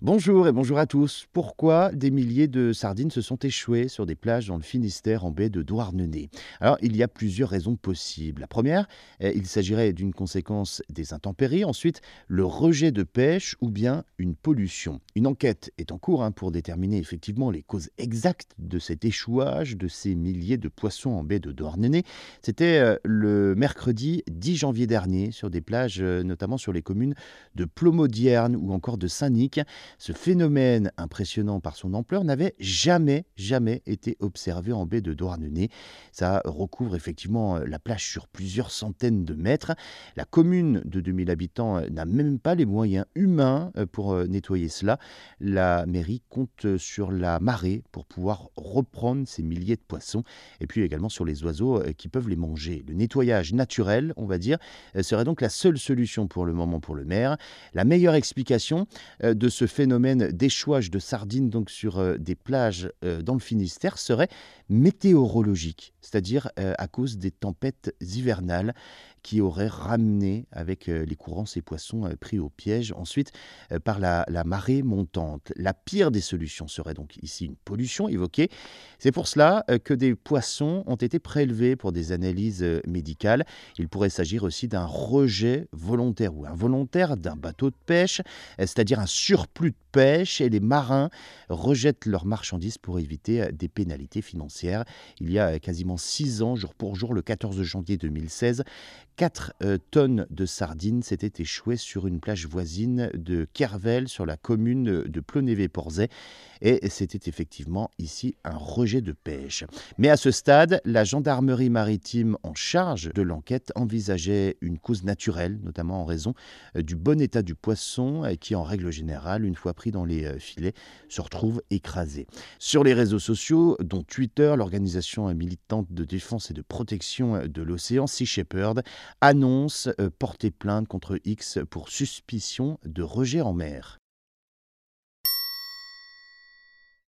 Bonjour et bonjour à tous. Pourquoi des milliers de sardines se sont échouées sur des plages dans le Finistère en baie de Douarnenez? Alors, il y a plusieurs raisons possibles. La première, eh, il s'agirait d'une conséquence des intempéries. Ensuite, le rejet de pêche ou bien une pollution. Une enquête est en cours hein, pour déterminer effectivement les causes exactes de cet échouage de ces milliers de poissons en baie de Douarnenez. C'était euh, le mercredi 10 janvier dernier sur des plages, euh, notamment sur les communes de Plomodierne ou encore de Saint-Nic. Ce phénomène, impressionnant par son ampleur, n'avait jamais, jamais été observé en baie de Douarnenez. Ça recouvre effectivement euh, la plage sur plusieurs centaines de mètres. La commune de 2000 habitants euh, n'a même pas les moyens humains euh, pour nettoyer cela. La mairie compte sur la marée pour pouvoir reprendre ces milliers de poissons et puis également sur les oiseaux qui peuvent les manger. Le nettoyage naturel, on va dire, serait donc la seule solution pour le moment pour le maire. La meilleure explication de ce phénomène d'échouage de sardines donc sur euh, des plages euh, dans le Finistère serait météorologique, c'est-à-dire euh, à cause des tempêtes hivernales qui auraient ramené avec les courants ces poissons pris au piège ensuite par la, marée montante. La pire des solutions serait donc ici une pollution évoquée. C'est pour cela que des poissons ont été prélevés pour des analyses médicales. Il pourrait s'agir aussi d'un rejet volontaire ou involontaire d'un bateau de pêche, c'est-à-dire un surplus de pêche et les marins rejettent leurs marchandises pour éviter des pénalités financières. Il y a quasiment six ans, jour pour jour, le 14 janvier 2016, 4 euh, tonnes de sardines s'étaient échouées sur une plage voisine de Kervel, sur la commune de Plonévé-Porzay. Et c'était effectivement ici un rejet de pêche. Mais à ce stade, la gendarmerie maritime en charge de l'enquête envisageait une cause naturelle, notamment en raison euh, du bon état du poisson euh, qui, en règle générale, une fois pris dans les filets, se retrouve écrasé. Sur les réseaux sociaux, dont Twitter, l'organisation militante de défense et de protection de l'océan Sea Shepherd annonce porter plainte contre X pour suspicion de rejet en mer.